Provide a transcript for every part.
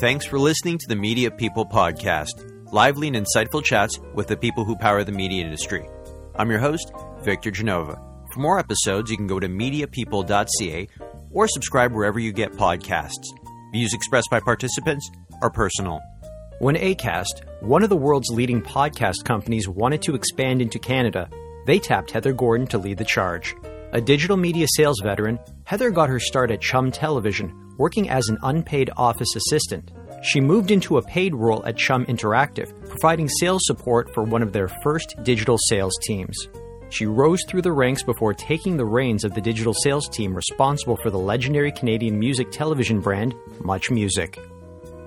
Thanks for listening to the Media People Podcast, lively and insightful chats with the people who power the media industry. I'm your host, Victor Genova. For more episodes, you can go to mediapeople.ca or subscribe wherever you get podcasts. Views expressed by participants are personal. When ACAST, one of the world's leading podcast companies, wanted to expand into Canada, they tapped Heather Gordon to lead the charge. A digital media sales veteran, Heather got her start at Chum Television, working as an unpaid office assistant. She moved into a paid role at Chum Interactive, providing sales support for one of their first digital sales teams. She rose through the ranks before taking the reins of the digital sales team responsible for the legendary Canadian music television brand Much Music.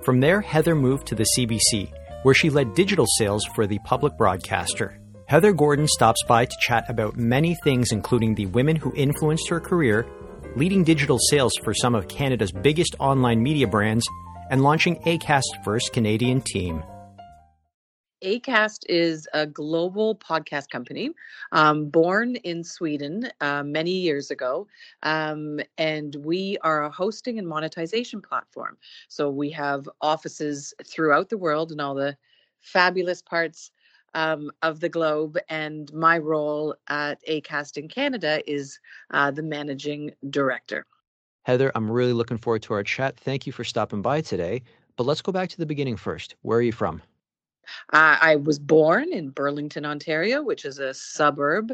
From there, Heather moved to the CBC, where she led digital sales for the public broadcaster. Heather Gordon stops by to chat about many things, including the women who influenced her career, leading digital sales for some of Canada's biggest online media brands, and launching ACAST's first Canadian team. Acast is a global podcast company um, born in Sweden uh, many years ago. Um, and we are a hosting and monetization platform. So we have offices throughout the world and all the fabulous parts um, of the globe. And my role at ACAST in Canada is uh, the managing director. Heather, I'm really looking forward to our chat. Thank you for stopping by today. But let's go back to the beginning first. Where are you from? Uh, I was born in Burlington, Ontario, which is a suburb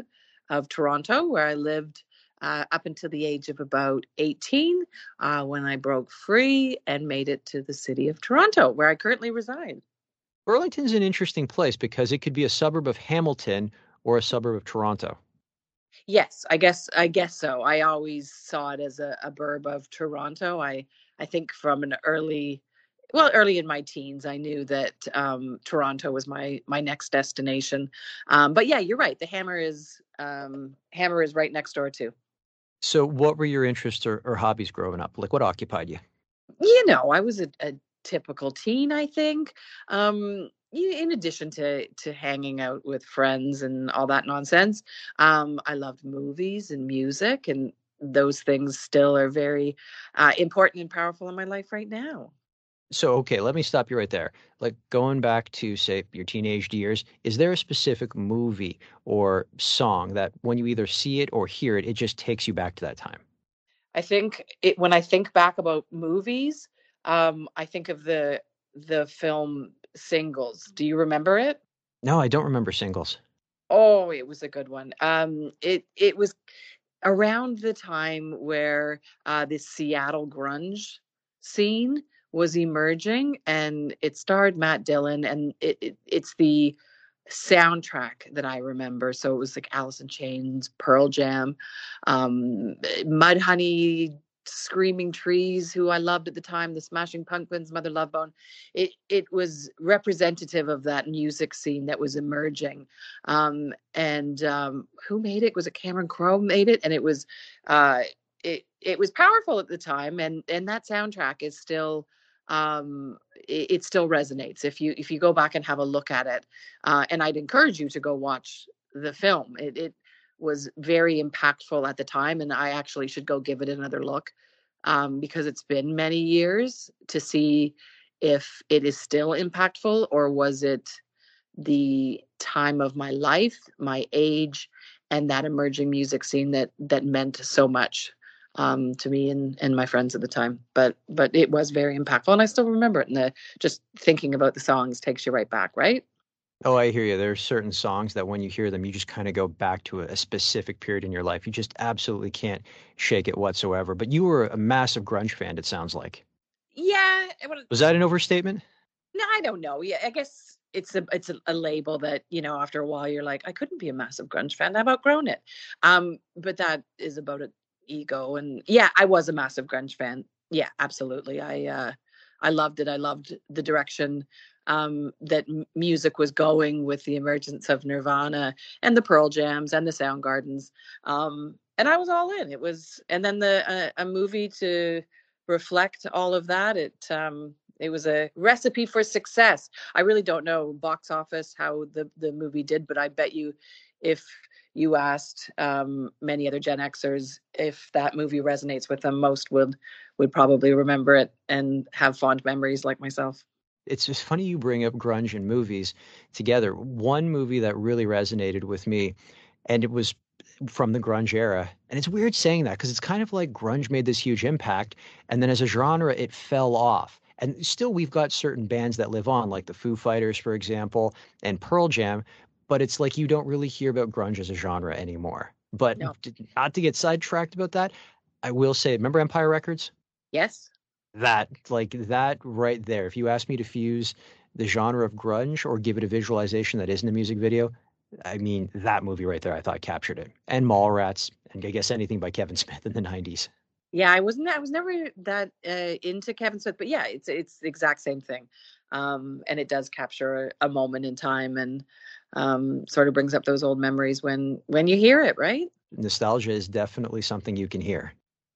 of Toronto, where I lived uh, up until the age of about 18 uh, when I broke free and made it to the city of Toronto, where I currently reside. Burlington's an interesting place because it could be a suburb of Hamilton or a suburb of Toronto. Yes, I guess I guess so. I always saw it as a, a burb of Toronto. I I think from an early well early in my teens i knew that um, toronto was my my next destination um, but yeah you're right the hammer is um, hammer is right next door too so what were your interests or, or hobbies growing up like what occupied you you know i was a, a typical teen i think um, in addition to to hanging out with friends and all that nonsense um, i loved movies and music and those things still are very uh, important and powerful in my life right now so, okay, let me stop you right there. Like going back to, say, your teenage years, is there a specific movie or song that when you either see it or hear it, it just takes you back to that time? I think it, when I think back about movies, um, I think of the the film Singles. Do you remember it? No, I don't remember Singles. Oh, it was a good one. Um, it it was around the time where uh, this Seattle grunge scene was emerging and it starred Matt Dillon and it, it, it's the soundtrack that I remember. So it was like Alice in Chains, Pearl Jam, um, Mudhoney, Screaming Trees, who I loved at the time, the Smashing Pumpkins, Mother Love Bone. It it was representative of that music scene that was emerging. Um, and um, who made it? Was it Cameron Crowe made it? And it was uh, it it was powerful at the time, and and that soundtrack is still um, it, it, still resonates if you if you go back and have a look at it. Uh, and I'd encourage you to go watch the film. It, it was very impactful at the time, and I actually should go give it another look um, because it's been many years to see if it is still impactful or was it the time of my life, my age, and that emerging music scene that that meant so much um, to me and, and my friends at the time. But but it was very impactful, and I still remember it. And the, just thinking about the songs takes you right back, right? Oh, I hear you. There are certain songs that when you hear them, you just kind of go back to a, a, specific period in your life. You just absolutely can't shake it whatsoever. But you were a massive grunge fan, it sounds like. Yeah. Was that an overstatement? No, I don't know. Yeah, I guess it's a it's a, a, label that you know after a while you're like I couldn't be a massive grunge fan. I've outgrown it. Um, but that is about it ego and yeah i was a massive grunge fan yeah absolutely i uh i loved it i loved the direction um that music was going with the emergence of nirvana and the pearl jams and the soundgardens um and i was all in it was and then the uh, a movie to reflect all of that it um it was a recipe for success. I really don't know box office how the the movie did but i bet you if you asked um, many other Gen Xers if that movie resonates with them, most would would probably remember it and have fond memories like myself. It's just funny you bring up grunge and movies together. One movie that really resonated with me, and it was from the grunge era. And it's weird saying that because it's kind of like grunge made this huge impact, and then as a genre, it fell off. And still, we've got certain bands that live on, like the Foo Fighters, for example, and Pearl Jam. But it's like you don't really hear about grunge as a genre anymore. But no. not to get sidetracked about that, I will say, remember Empire Records? Yes. That, like that right there. If you ask me to fuse the genre of grunge or give it a visualization that isn't a music video, I mean, that movie right there, I thought captured it. And Mallrats, and I guess anything by Kevin Smith in the 90s. Yeah, I wasn't. I was never that uh, into Kevin Smith, but yeah, it's it's the exact same thing, um, and it does capture a, a moment in time and um, sort of brings up those old memories when when you hear it. Right? Nostalgia is definitely something you can hear.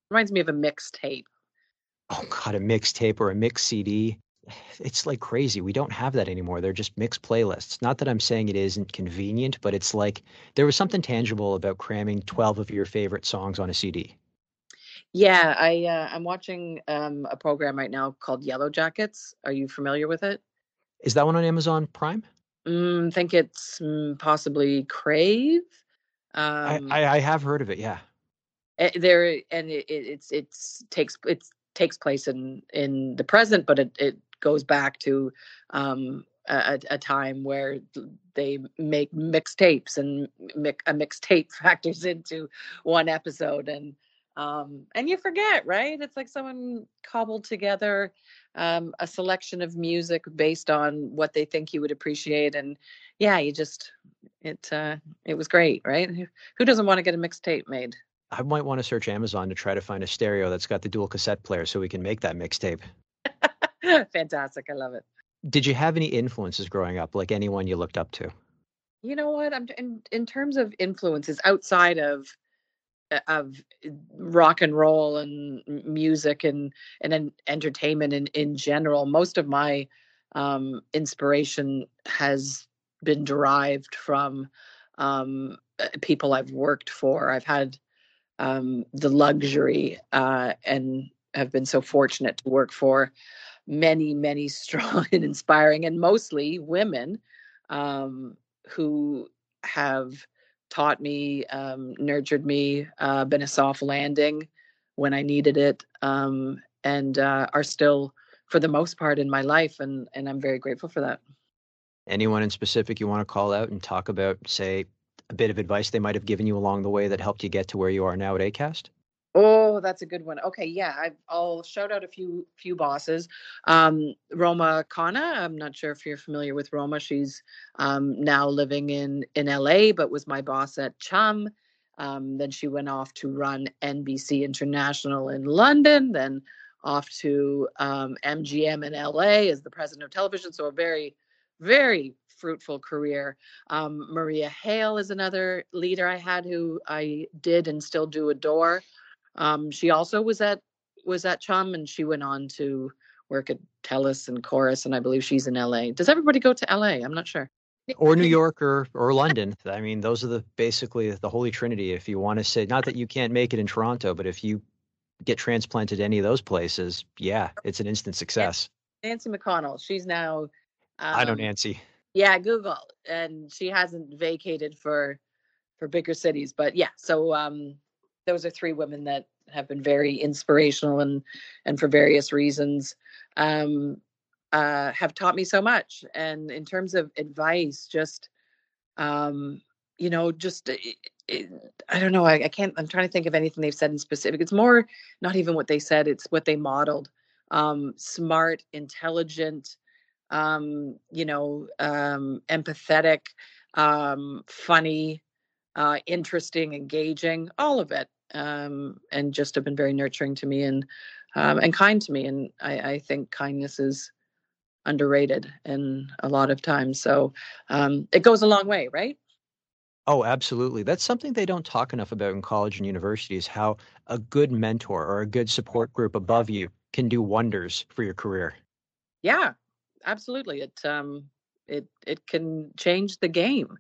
Reminds me of a mixtape. Oh God, a mixtape or a mix CD it's like crazy. We don't have that anymore. They're just mixed playlists. Not that I'm saying it isn't convenient, but it's like there was something tangible about cramming 12 of your favorite songs on a CD. Yeah, I uh, I'm watching um, a program right now called Yellow Jackets. Are you familiar with it? Is that one on Amazon Prime? Mm, I think it's mm, possibly Crave. Um, I, I, I have heard of it. Yeah. Eh, there and it, it's it's takes it takes place in in the present, but it it goes back to um, a, a, time where they make mixtapes and mi- a mixtape factors into one episode and um, and you forget right it's like someone cobbled together um, a selection of music based on what they think you would appreciate and yeah you just it uh, it was great right who doesn't want to get a mixtape made I might want to search Amazon to try to find a stereo that's got the dual cassette player so we can make that mixtape. Fantastic. I love it. Did you have any influences growing up, like anyone you looked up to? You know what? I'm in, in terms of influences outside of of rock and roll and music and and entertainment in in general. Most of my um, inspiration has been derived from um, uh, people I've worked for. I've had um, the luxury uh, and have been so fortunate to work for many, many strong and inspiring, and mostly women um, who have taught me, um, nurtured me, uh, been a soft landing when I needed it, um, and uh, are still, for the most part, in my life, and and I'm very grateful for that. Anyone in specific you want to call out and talk about, say, a bit of advice they might have given you along the way that helped you get to where you are now at Acast? Oh, that's a good one. Okay, yeah, I, will shout out a few few bosses. Um, Roma Khanna. I'm not sure if you're familiar with Roma. She's um, now living in in LA, but was my boss at Chum. Um, then she went off to run NBC International in London. Then off to MGM um, in LA as the president of television. So a very very fruitful career. Um, Maria Hale is another leader I had who I did and still do adore. Um, she also was at was at Chum, and she went on to work at Telus and Corus, and I believe she's in LA. Does everybody go to LA? I'm not sure. Or New York or or London. I mean, those are the basically the holy trinity. If you want to say, not that you can't make it in Toronto, but if you get transplanted to any of those places, yeah, it's an instant success. Nancy McConnell, she's now. Um, I know Nancy. Yeah, Google, and she hasn't vacated for for bigger cities, but yeah. So um, those are three women that have been very inspirational and and for various reasons um, uh, have taught me so much. And in terms of advice, just um, you know, just it, it, I don't know. I, I, can't. I'm trying to think of anything they've said in specific. It's more not even what they said; it's what they modeled. Um, smart, intelligent, um, you know, um, empathetic, um, funny, uh, interesting, engaging, all of it, um, and just have been very nurturing to me and um, and kind to me. And I, I, think kindness is underrated in a lot of times. So um, it goes a long way, right? Oh, absolutely. That's something they don't talk enough about in college and universities. How a good mentor or a good support group above you can do wonders for your career. Yeah, absolutely. It um, it it can change the game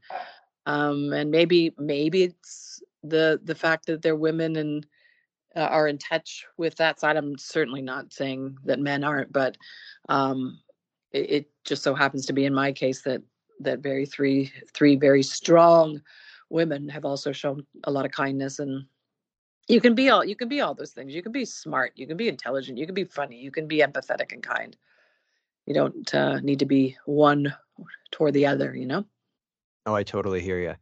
Um, and maybe maybe it's the the fact that they're women and uh, are in touch with that side. I'm certainly not saying that men aren't, but um, it, it just so happens to be in my case that that very three three very strong women have also shown a lot of kindness and you can be all you can be all those things you can be smart you can be intelligent you can be funny you can be empathetic and kind you don't uh, need to be one toward the other you know oh i totally hear you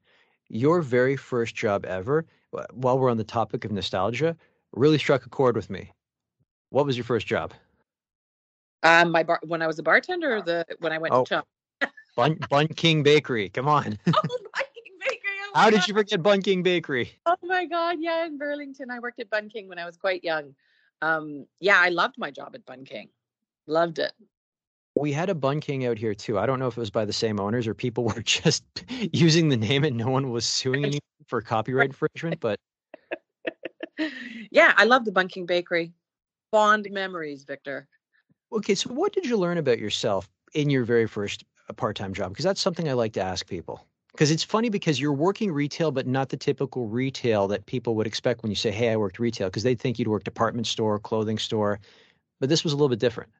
your very first job ever while we're on the topic of nostalgia really struck a chord with me what was your first job um my bar when i was a bartender or the when i went oh. to chum Bun, Bun King Bakery. Come on. oh, Bun King Bakery. Oh How did you forget Bun King Bakery? Oh my God. Yeah, in Burlington. I worked at Bun King when I was quite young. Um, yeah, I loved my job at Bun King. Loved it. We had a Bun King out here too. I don't know if it was by the same owners or people were just using the name and no one was suing anyone for copyright infringement, but yeah, I love the Bun King Bakery. Fond memories, Victor. Okay, so what did you learn about yourself in your very first uh, part-time job? Because that's something I like to ask people. Because it's funny because you're working retail, but not the typical retail that people would expect when you say, "Hey, I worked retail," because they think you'd work department store, clothing store, but this was a little bit different.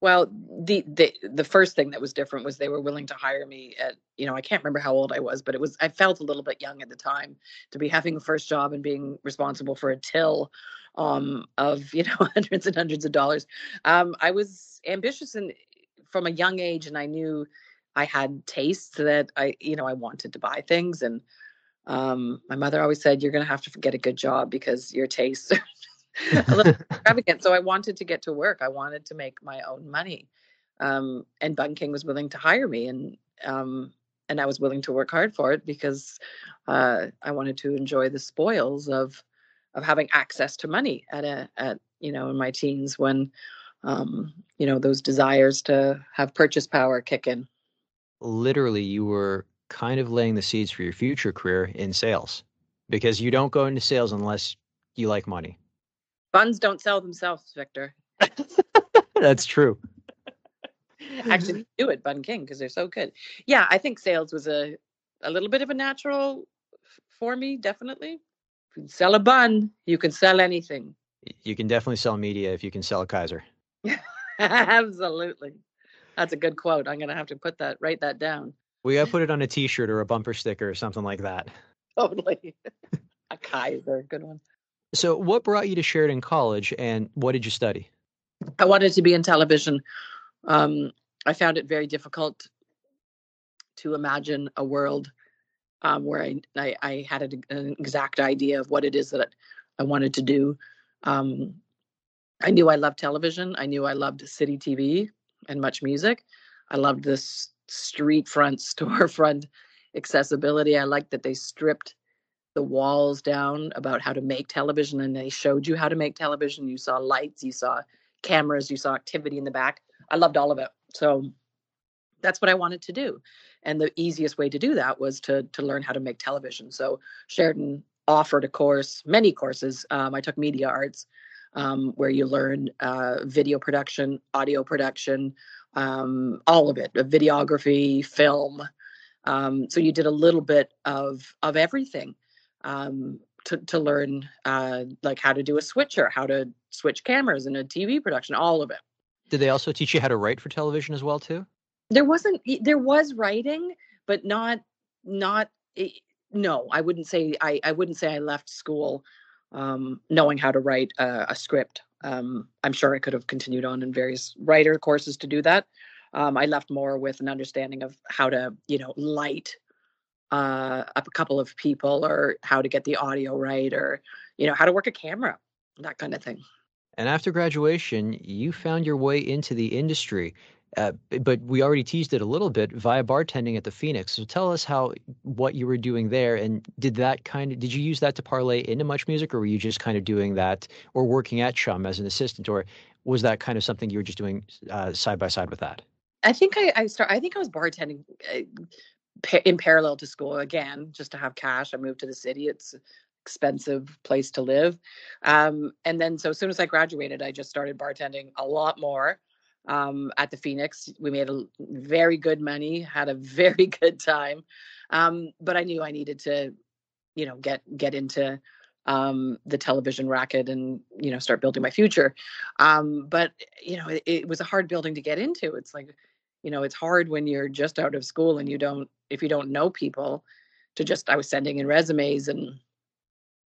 Well, the, the the first thing that was different was they were willing to hire me at you know I can't remember how old I was, but it was I felt a little bit young at the time to be having a first job and being responsible for a till um, of you know hundreds and hundreds of dollars. Um, I was ambitious and from a young age and I knew I had tastes that I, you know, I wanted to buy things. And um, my mother always said, you're going to have to get a good job because your tastes a little extravagant. So I wanted to get to work. I wanted to make my own money. Um, and Bun King was willing to hire me. And, um, and I was willing to work hard for it because uh, I wanted to enjoy the spoils of of having access to money at a at you know in my teens when um, you know, those desires to have purchase power kick in. Literally, you were kind of laying the seeds for your future career in sales because you don't go into sales unless you like money. Buns don't sell themselves, Victor. That's true. Actually, do it, Bun King, because they're so good. Yeah, I think sales was a a little bit of a natural f- for me, definitely. If you sell a bun, you can sell anything. You can definitely sell media if you can sell a Kaiser. Absolutely. That's a good quote. I'm going to have to put that, write that down. We got to put it on a t shirt or a bumper sticker or something like that. Totally. a Kaiser. Good one. So, what brought you to Sheridan College and what did you study? I wanted to be in television. Um, I found it very difficult to imagine a world um, where I, I, I had an, an, exact idea of what it is that I wanted to do. Um, I knew I loved television. I knew I loved city TV and much music. I loved this street front, storefront accessibility. I liked that they stripped the walls down about how to make television and they showed you how to make television. You saw lights, you saw cameras, you saw activity in the back. I loved all of it. So that's what I wanted to do. And the easiest way to do that was to to learn how to make television. So Sheridan offered a course, many courses. Um, I took media arts um, where you learn uh, video production, audio production, um, all of it, videography, film. Um, so you did a little bit of of everything um, to to learn uh, like how to do a switcher, how to switch cameras in a TV production, all of it. Did they also teach you how to write for television as well too? There wasn't. There was writing, but not not. No, I wouldn't say. I I wouldn't say I left school um, knowing how to write a, a script. Um, I'm sure I could have continued on in various writer courses to do that. Um, I left more with an understanding of how to, you know, light uh, up a couple of people or how to get the audio right or, you know, how to work a camera, that kind of thing. And after graduation, you found your way into the industry. Uh, but we already teased it a little bit via bartending at the Phoenix. So tell us how what you were doing there, and did that kind of did you use that to parlay into much music, or were you just kind of doing that or working at Chum as an assistant, or was that kind of something you were just doing uh, side by side with that? I think I, I start. I think I was bartending uh, in parallel to school again, just to have cash. I moved to the city. It's expensive place to live, um, and then so as soon as I graduated, I just started bartending a lot more um, at the Phoenix. We made a very good money, had a very good time, um, but I knew I needed to, you know, get get into um, the television racket and you know start building my future. Um, but you know, it, it was a hard building to get into. It's like, you know, it's hard when you're just out of school and you don't if you don't know people to just I was sending in resumes and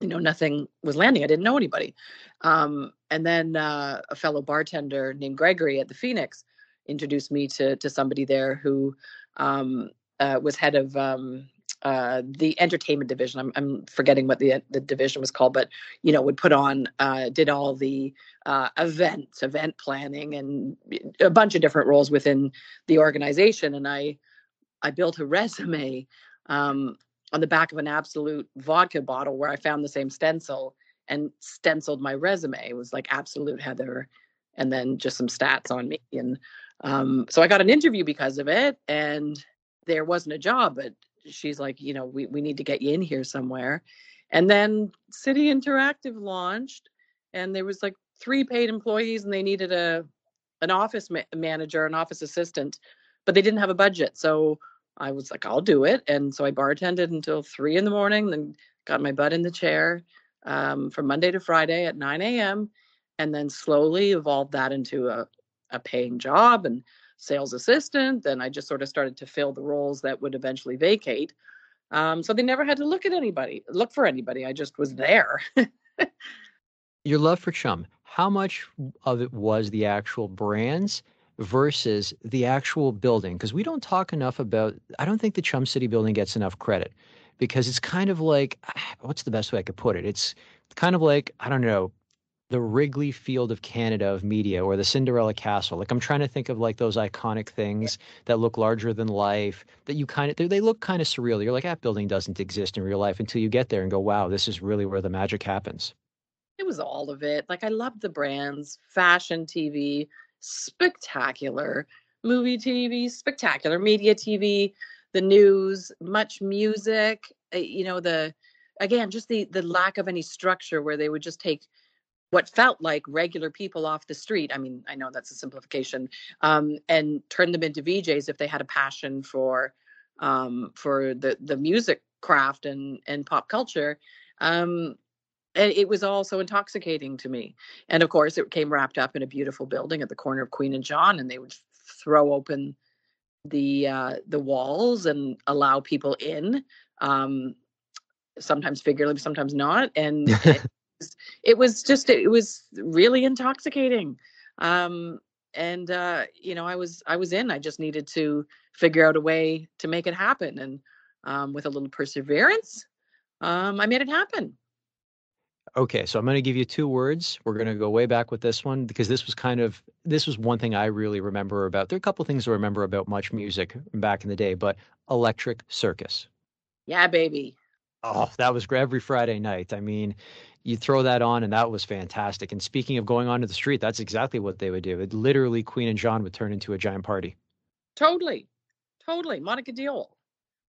you know nothing was landing. I didn't know anybody. Um, and then uh, a fellow bartender named gregory at the phoenix introduced me to to somebody there who um, uh, was head of um, uh, the entertainment division. I'm, I'm forgetting what the the division was called, but you know would put on uh, did all the uh, events, event planning, and a bunch of different roles within the organization. And I I built a resume um, on the back of an Absolut vodka bottle where I found the same stencil and stenciled my resume. It was like Absolut Heather, and then just some stats on me. And um, so I got an interview because of it, and there wasn't a job, but she's like, you know, we, we need to get you in here somewhere. And then City Interactive launched, and there was like three paid employees, and they needed a an office ma- manager, an office assistant, but they didn't have a budget. So I was like, I'll do it. And so I bartended until three in the morning, then got my butt in the chair um, from Monday to Friday at 9 a.m. And then slowly evolved that into a, a paying job and sales assistant. Then I just sort of started to fill the roles that would eventually vacate. Um, so they never had to look at anybody, look for anybody. I just was there. Your love for Chum, how much of it was the actual brands versus the actual building because we don't talk enough about i don't think the chum city building gets enough credit because it's kind of like what's the best way i could put it it's kind of like i don't know the wrigley field of canada of media or the cinderella castle. Like i'm trying to think of like those iconic things that look larger than life that you kind of they look kind of surreal. You're like that building doesn't exist in real life until you get there and go wow this is really where the magic happens. It was all of it. Like i loved the brands. Fashion tv spectacular. Movie TV, spectacular. Media TV, the news, much music, eh, you know, the again, just the the lack of any structure where they would just take what felt like regular people off the street. I mean, I know that's a simplification, um, and turn them into VJs if they had a passion for um, for the the music craft and and pop culture. Um, and it was all so intoxicating to me. And of course, it came wrapped up in a beautiful building at the corner of Queen and John, and they would throw open the uh, the walls and allow people in. Um, sometimes figuratively, sometimes not, and it, was, just it was really intoxicating. Um, and uh, you know, I was I was in. I just needed to figure out a way to make it happen, and um, with a little perseverance, um, I made it happen. Okay, so I'm going to give you two words. We're going to go way back with this one because this was kind of this was one thing I really remember about. There are a couple things to remember about much music back in the day, but Electric Circus. Yeah, baby. Oh, that was every Friday night. I mean, you throw that on and that was fantastic. And speaking of going onto the street, that's exactly what they would do. It literally Queen and John would turn into a giant party. Totally. Totally. Monica Deol.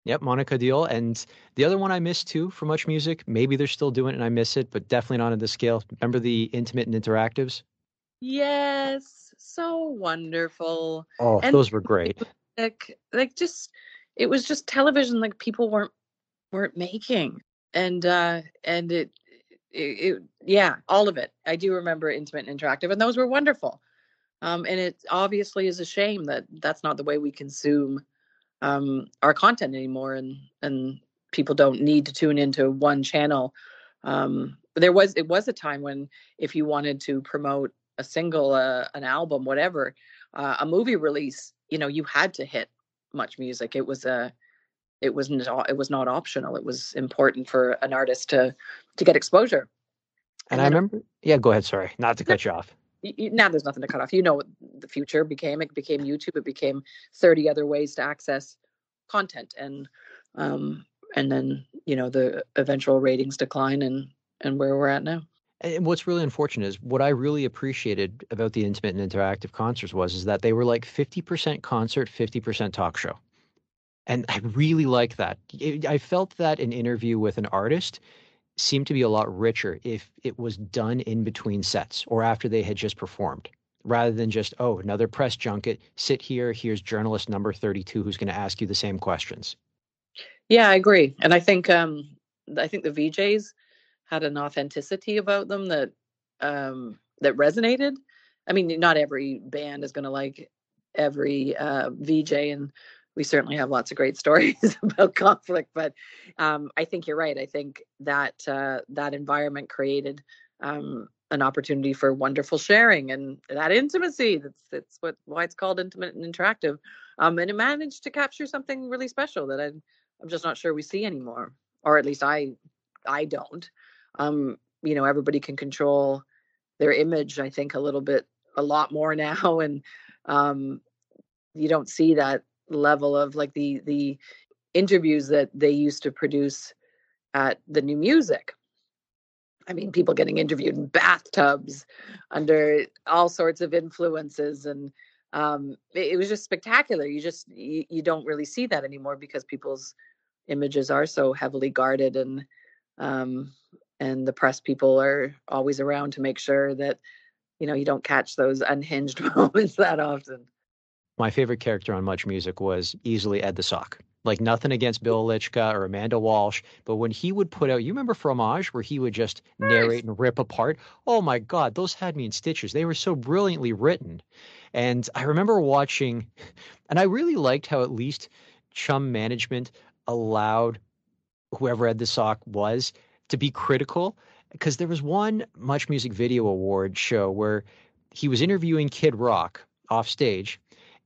Yep, Monica Deol. And the other one I missed too for Much Music, maybe they're still doing it and I miss it, but definitely not on the scale. Remember the intimate and interactives? Yes, so wonderful. Oh, and those were great. Like, like just it was just television like people weren't weren't making. And uh and it it, yeah, all of it. I do remember intimate and interactive and those were wonderful. Um and it obviously is a shame that that's not the way we consume um, our content anymore, and and people don't need to tune into one channel. Um, there was it was a time when if you wanted to promote a single, uh, an album, whatever, uh, a movie release, you know, you had to hit much music. It was a it was not it was not optional. It was important for an artist to to get exposure. And, and I remember, yeah, go ahead. Sorry, not to cut you off now there's nothing to cut off. You know what the future became. It became YouTube. It became 30 other ways to access content, and um, and then you know the eventual ratings decline and and where we're at now. And what's really unfortunate is what I really appreciated about the intimate and interactive concerts was is that they were like 50% concert, 50% talk show. And I really like that. I felt that an interview with an artist seemed to be a lot richer if it was done in between sets or after they had just performed. rather than just, oh, another press junket, sit here, here's journalist number 32 who's going to ask you the same questions. Yeah, I agree. And I think um I think the VJs had an authenticity about them that um that resonated. I mean, not every band is going to like every uh VJ and we certainly have lots of great stories about conflict, but um I think you're right. I think that uh that environment created um an opportunity for wonderful sharing and that intimacy. That's that's what why it's called intimate and interactive. Um, and it managed to capture something really special that I, I'm just not sure we see anymore, or at least I I don't. Um, you know, everybody can control their image. I think a little bit, a lot more now, and um, you don't see that level of like the the interviews that they used to produce at the new music I mean, people getting interviewed in bathtubs under all sorts of influences. And um, it, it, was just spectacular. You just, you, you, don't really see that anymore because people's images are so heavily guarded and, um, and the press people are always around to make sure that, you know, you don't catch those unhinged moments that often. My favorite character on Much Music was easily Ed the Sock. Like nothing against Bill Welychka or Amanda Walsh, but when he would put out, you remember Fromage, where he would just narrate and rip apart. Oh my God, those had me in stitches. They were so brilliantly written, and I remember watching, and I really liked how at least Chum Management allowed whoever Ed the Sock was to be critical, because there was one Much Music Video Award show where he was interviewing Kid Rock off stage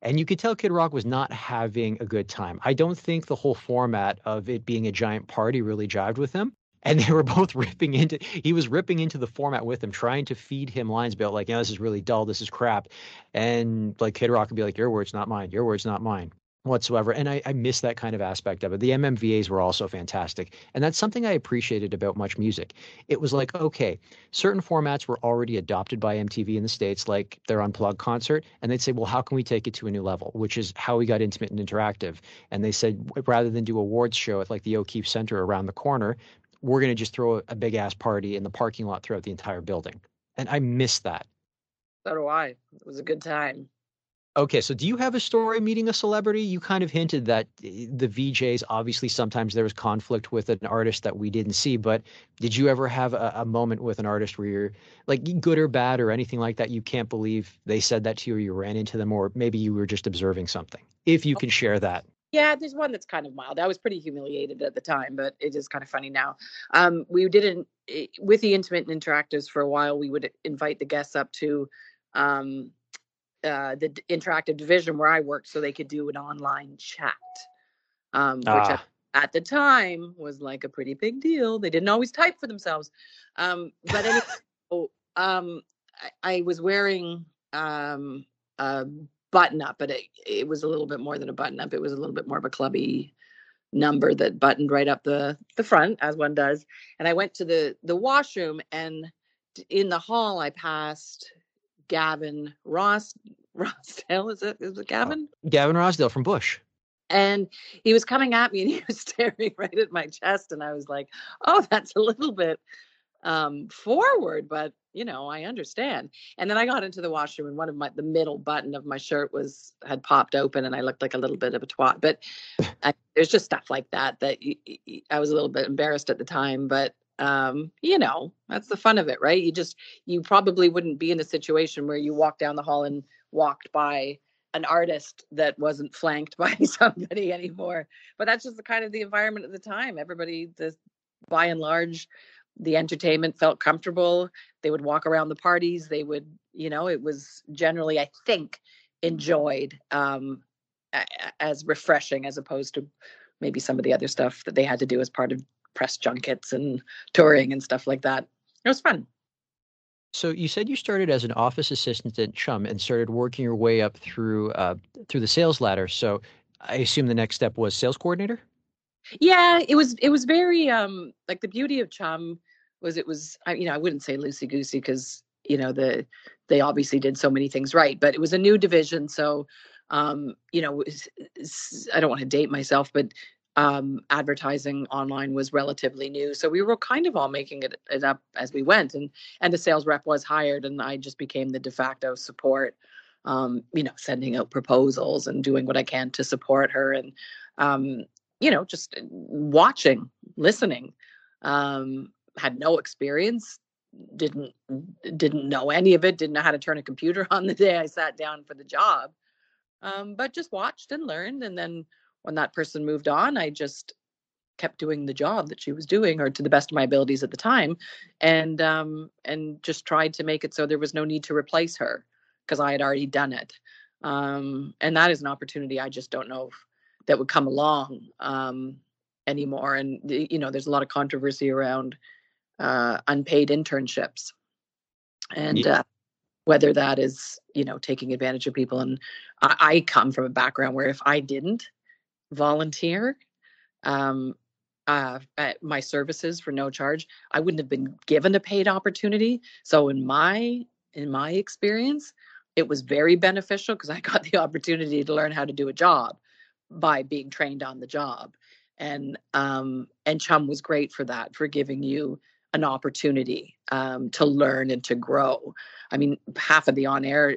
and you could tell Kid Rock was not having a good time. I don't think the whole format of it being a giant party really jived with him. And they were both ripping into he was ripping into the format with him, trying to feed him lines about like, yeah, this is really dull, this is crap. And like Kid Rock would be like, Your words, not mine, your words, not mine whatsoever. And I, I miss that kind of aspect of it. The MMVAs were also fantastic. And that's something I appreciated about Much Music. It was like, okay, certain formats were already adopted by MTV in the States, like their Unplugged concert. And they'd say, well, how can we take it to a new level? Which is how we got intimate and interactive. And they said, rather than do awards show at like the O'Keefe Center around the corner, we're going to just throw a big ass party in the parking lot throughout the entire building. And I miss that. So do I. It was a good time. Okay, so do you have a story meeting a celebrity? You kind of hinted that eh, the VJs, obviously, sometimes there was conflict with an artist that we didn't see, but did you ever have a, a, moment with an artist where you're like good or bad or anything like that? You can't believe they said that to you or you ran into them, or maybe you were just observing something, if you can share that. Yeah, there's one that's kind of mild. I was pretty humiliated at the time, but it is kind of funny now. Um, we didn't, eh, with the intimate and interactives for a while, we would invite the guests up to um, uh, the interactive division where I worked so they could do an online chat, um, which at, ah. at, the time was like a pretty big deal. They didn't always type for themselves. Um, but anyway, oh, um, I, I, was wearing um, a button up, but it, it was a little bit more than a button up. It was a little bit more of a clubby number that buttoned right up the the front as one does and i went to the the washroom and in the hall i passed Gavin Ross Rossdale. Is it is it Gavin? Uh, Gavin Rossdale from Bush. And he was coming at me and he was staring right at my chest. And I was like, oh, that's a little bit um, forward, but you know, I understand. And then I got into the washroom and one of my the middle button of my shirt was had popped open and I looked like a little bit of a twat. But I, there's just stuff like that that I was a little bit embarrassed at the time, but um, you know, that's the fun of it, right? You just you probably wouldn't be in a situation where you walk down the hall and walked by an artist that wasn't flanked by somebody anymore. But that's just the kind of the environment at the time. Everybody, the, by and large, the entertainment felt comfortable. They would walk around the parties. They would, you know, it was generally, I think, enjoyed um, as refreshing as opposed to maybe some of the other stuff that they had to do as part of press junkets and touring and stuff like that. It was fun. So you said you started as an office assistant at Chum and started working your way up through uh, through the sales ladder. So I assume the next step was sales coordinator. Yeah, it was. It was very um, like the beauty of Chum was it was. I, you know, I wouldn't say loosey goosey because you know the they obviously did so many things right, but it was a new division. So um, you know, I don't want to date myself, but um, advertising online was relatively new. So we were kind of all making it, it, up as we went. And and a sales rep was hired, and I just became the de facto support. Um, you know, sending out proposals and doing what I can to support her, and um, you know, just watching, listening. Um, had no experience, didn't didn't know any of it, didn't know how to turn a computer on the day I sat down for the job. Um, but just watched and learned, and then when that person moved on, I just kept doing the job that she was doing or to the best of my abilities at the time and um and just tried to make it so there was no need to replace her because I had already done it um and that is an opportunity I just don't know if, that would come along um anymore and you know there's a lot of controversy around uh unpaid internships and yeah. uh whether that is you know taking advantage of people and I, I come from a background where if I didn't volunteer um, uh, at my services for no charge, I wouldn't have been given a paid opportunity. So in my in my experience, it was very beneficial because I got the opportunity to learn how to do a job by being trained on the job. And um, and Chum was great for that, for giving you an opportunity um, to learn and to grow. I mean, half of the on-air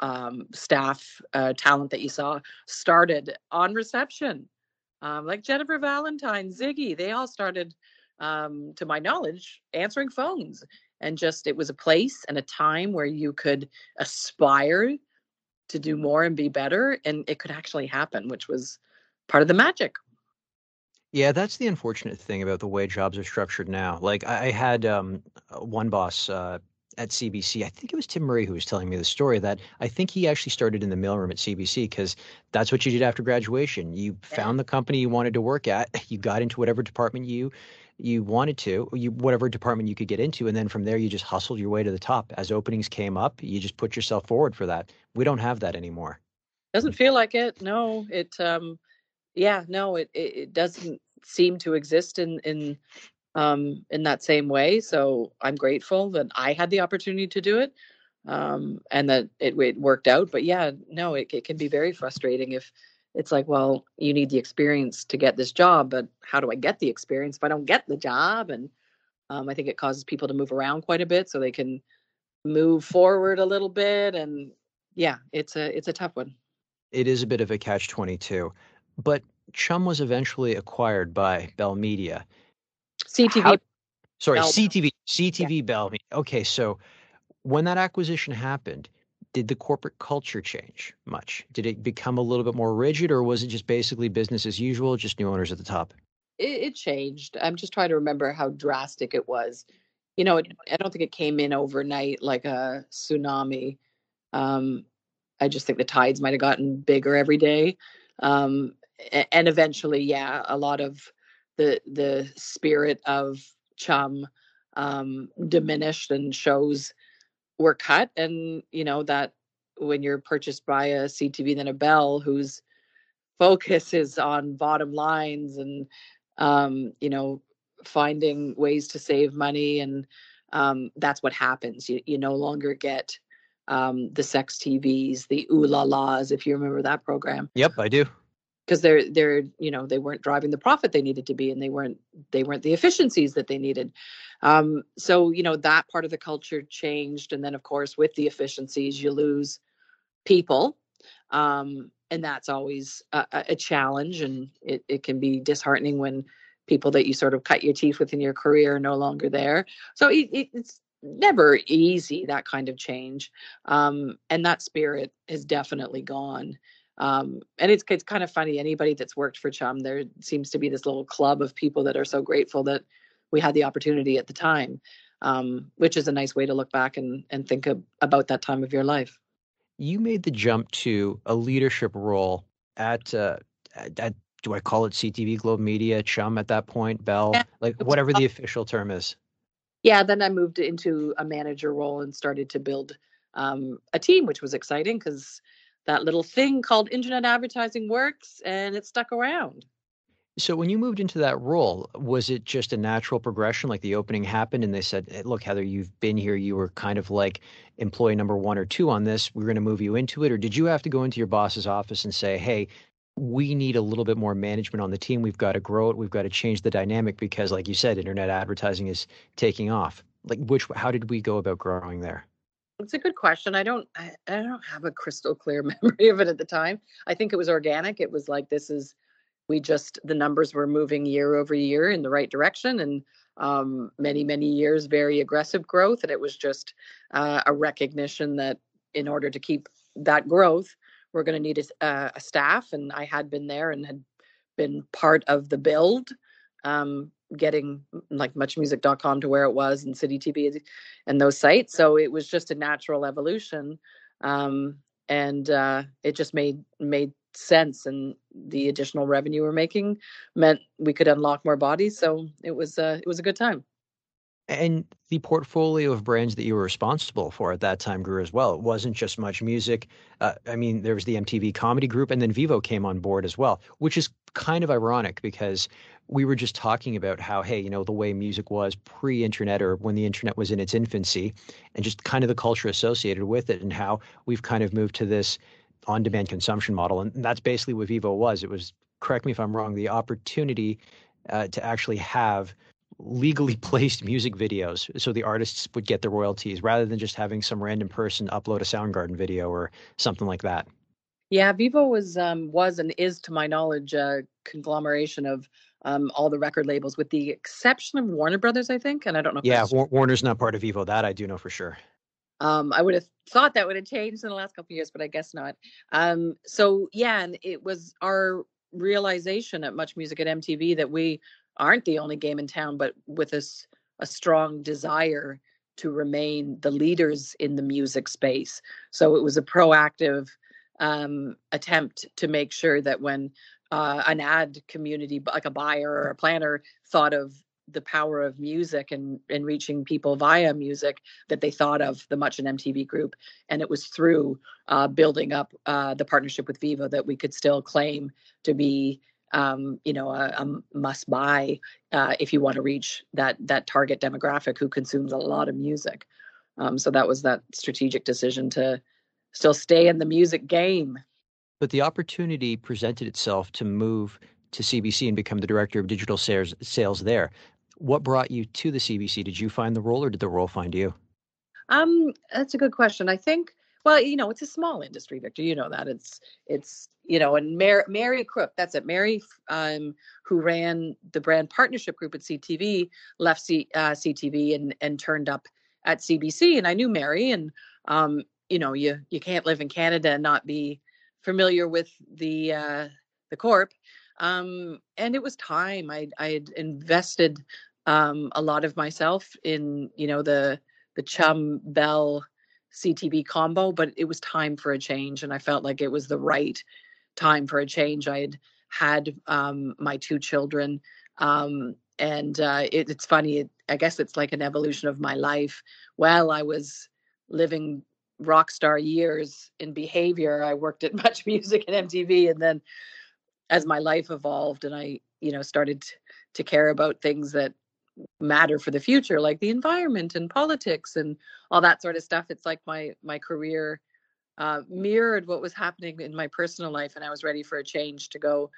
um, staff uh, talent that you saw started on reception, um, like Jennifer Valentyne, Ziggy. They all started, um, to my knowledge, answering phones, and just it was a place and a time where you could aspire to do more and be better, and it could actually happen, which was part of the magic. Yeah, that's the unfortunate thing about the way jobs are structured now. Like I had um, one boss uh, at CBC. I think it was Tim Murray who was telling me the story that I think he actually started in the mailroom at CBC because that's what you did after graduation. You found the company you wanted to work at, you got into whatever department you you wanted to, you whatever department you could get into, and then from there you just hustled your way to the top. As openings came up, you just put yourself forward for that. We don't have that anymore. Doesn't feel like it. No, it. um Yeah, no, it it, it doesn't seem to exist in in um, in that same way. So I'm grateful that I had the opportunity to do it um, and that it, it, worked out. But yeah, no, it, it can be very frustrating if it's like, well, you need the experience to get this job, but how do I get the experience if I don't get the job? And um, I think it causes people to move around quite a bit so they can move forward a little bit. And yeah, it's a it's a tough one. It is a bit of a catch twenty two, but Chum was eventually acquired by Bell Media. CTV. How, sorry, Bell. CTV. CTV yeah. Bell. Okay, so when that acquisition happened, did the corporate culture change much? Did it become a little bit more rigid, or was it just basically business as usual, just new owners at the top? It, it changed. I'm just trying to remember how drastic it was. You know, it, I don't think it came in overnight like a tsunami. Um, I just think the tides might have gotten bigger every day. Um, and eventually, yeah, a lot of the the spirit of chum um, diminished and shows were cut and you know that when you're purchased by a ctv then a bell whose focus is on bottom lines and um, you know finding ways to save money and um, that's what happens. You, you no longer get um, the sex tvs the ooh la la's if you remember that program. Yep i do because they're they're you know they weren't driving the profit they needed to be and they weren't they weren't the efficiencies that they needed. Um, so you know that part of the culture changed and then of course with the efficiencies you lose people um, and that's always a, a, challenge and it, it can be disheartening when people that you sort of cut your teeth with in your career are no longer there. So it, it, it's never easy that kind of change um, and that spirit is definitely gone um, and it's it's kind of funny. Anybody that's worked for Chum, there seems to be this little club of people that are so grateful that we had the opportunity at the time, um, which is a nice way to look back and and think of, about that time of your life. You made the jump to a leadership role at uh, at, do I call it CTV Globe Media Chum at that point, Bell, yeah. like whatever the official term is. Yeah, then I moved into a manager role and started to build um, a team, which was exciting because that little thing called internet advertising works and it stuck around. So when you moved into that role, was it just a natural progression? Like the opening happened and they said, hey, look, Heather, you've been here. You were kind of like employee number one or two on this. We're going to move you into it. Or did you have to go into your boss's office and say, hey, we need a little bit more management on the team. We've got to grow it. We've got to change the dynamic because, like you said, internet advertising is taking off. Like, which, how did we go about growing there? It's a good question. I don't, I, I don't have a crystal clear memory of it at the time. I think it was organic. It was like this is, we just the numbers were moving year over year in the right direction, and um, many many years very aggressive growth, and it was just uh, a recognition that in order to keep that growth, we're going to need a, a, staff. And I had been there and had been part of the build, um, getting like muchmusic.com to where it was and City TV and those sites. So it was just a natural evolution. Um, and uh, it just made made sense and the additional revenue we're making meant we could unlock more bodies so it was uh, it was a good time and the portfolio of brands that you were responsible for at that time grew as well. It wasn't just much music. Uh, I mean, there was the MTV comedy group, and then Vevo came on board as well, which is kind of ironic because we were just talking about how, hey, you know, the way music was pre internet or when the internet was in its infancy, and just kind of the culture associated with it, and how we've kind of moved to this on demand consumption model. And that's basically what Vevo was. It was, correct me if I'm wrong, the opportunity uh, to actually have legally placed music videos so the artists would get the royalties rather than just having some random person upload a Soundgarden video or something like that. Yeah, Vevo was um, was and is, to my knowledge, a conglomeration of um, all the record labels, with the exception of Warner Brothers, I think. And I don't know. yeah, Warner's not part of Vevo. That I do know for sure. Um, I would have thought that would have changed in the last couple of years, but I guess not. Um, so yeah, and it was our realization at Much Music at MTV that we aren't the only game in town, but with a, a strong desire to remain the leaders in the music space. So it was a proactive um, attempt to make sure that when uh, an ad community, like a buyer or a planner, thought of the power of music and, and reaching people via music that they thought of the Much and MTV group. And it was through uh, building up uh, the partnership with Vevo that we could still claim to be um, you know, a, a must buy uh, if you want to reach that that target demographic who consumes a lot of music. Um, so that was that strategic decision to still stay in the music game. But the opportunity presented itself to move to CBC and become the director of digital sales, sales there. What brought you to the CBC? Did you find the role, or did the role find you? Um, that's a good question. I think well, you know, it's a small industry, Victor. You know that it's it's you know, and Mary, Mary Crook, that's it. Mary, um, who ran the brand partnership group at CTV, left C, uh, CTV and and turned up at CBC. And I knew Mary, and um, you know, you you can't live in Canada and not be familiar with the uh, the corp. Um, and it was time. I I had invested um, a lot of myself in you know the the Chum Bell CTV combo, but it was time for a change. And I felt like it was the right time for a change. I had had um, my two children. Um, and uh, it, it's funny, it, I guess it's like an evolution of my life. While I was living rock star years in behavior, I worked at Much Music and MTV. And then as my life evolved and I, you know, started to care about things that matter for the future like the environment and politics and all that sort of stuff it's like my my career uh, mirrored what was happening in my personal life and i was ready for a change to go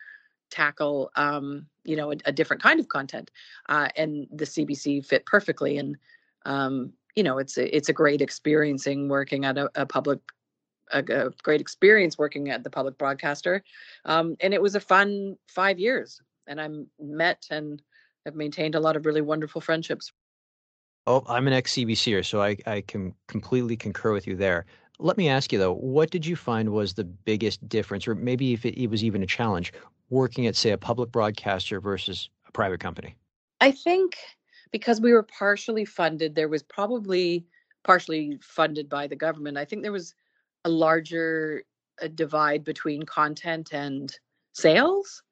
tackle um, you know a, a, different kind of content uh, and the cbc fit perfectly and um, you know it's a, it's a great experiencing working at a, a public a, a, great experience working at the public broadcaster um, and it was a fun five years and i met and have maintained a lot of really wonderful friendships. Oh, I'm an ex CBCer, so I, I can completely concur with you there. Let me ask you though, what did you find was the biggest difference, or maybe if it, it was even a challenge, working at, say, a public broadcaster versus a private company? I think because we were partially funded, there was probably partially funded by the government. I think there was a larger a divide between content and sales.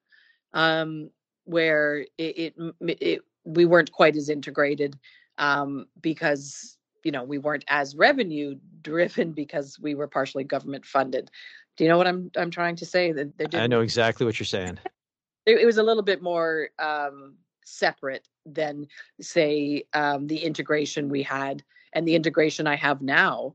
Um, where it, it, it we weren't quite as integrated um, because you know we weren't as revenue driven because we were partially government funded. Do you know what I'm I'm trying to say? That I know exactly what you're saying. It, it was a little bit more um, separate than say um, the integration we had and the integration I have now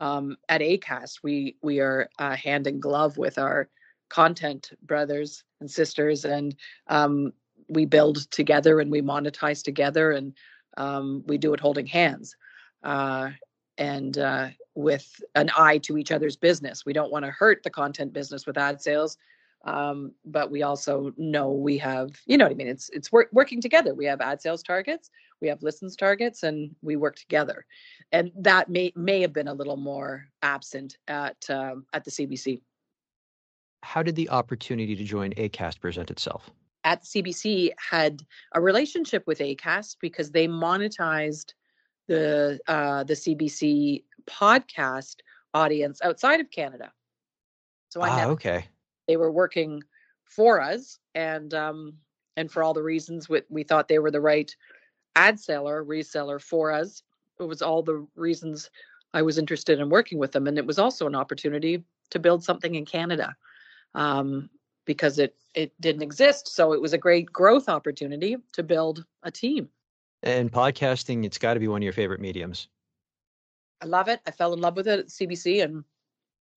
um, at ACAST. We we are uh, hand in glove with our content brothers and sisters, and um, we build together and we monetize together, and um, we do it holding hands. Uh, and uh, with an eye to each other's business. We don't want to hurt the content business with ad sales, um, but we also know we have, you know what I mean? It's it's work, working together. We have ad sales targets, we have listens targets, and we work together. And that may may have been a little more absent at um, at the CBC. How did the opportunity to join ACAST present itself? At the CBC, had a relationship with ACAST because they monetized the uh, the CBC podcast audience outside of Canada. So I ah, okay. They were working for us, and um, and for all the reasons we, we thought they were the right ad seller reseller for us. It was all the reasons I was interested in working with them, and it was also an opportunity to build something in Canada um, because it it didn't exist. So it was a great growth opportunity to build a team. And podcasting, it's got to be one of your favorite mediums. I love it. I fell in love with it at CBC and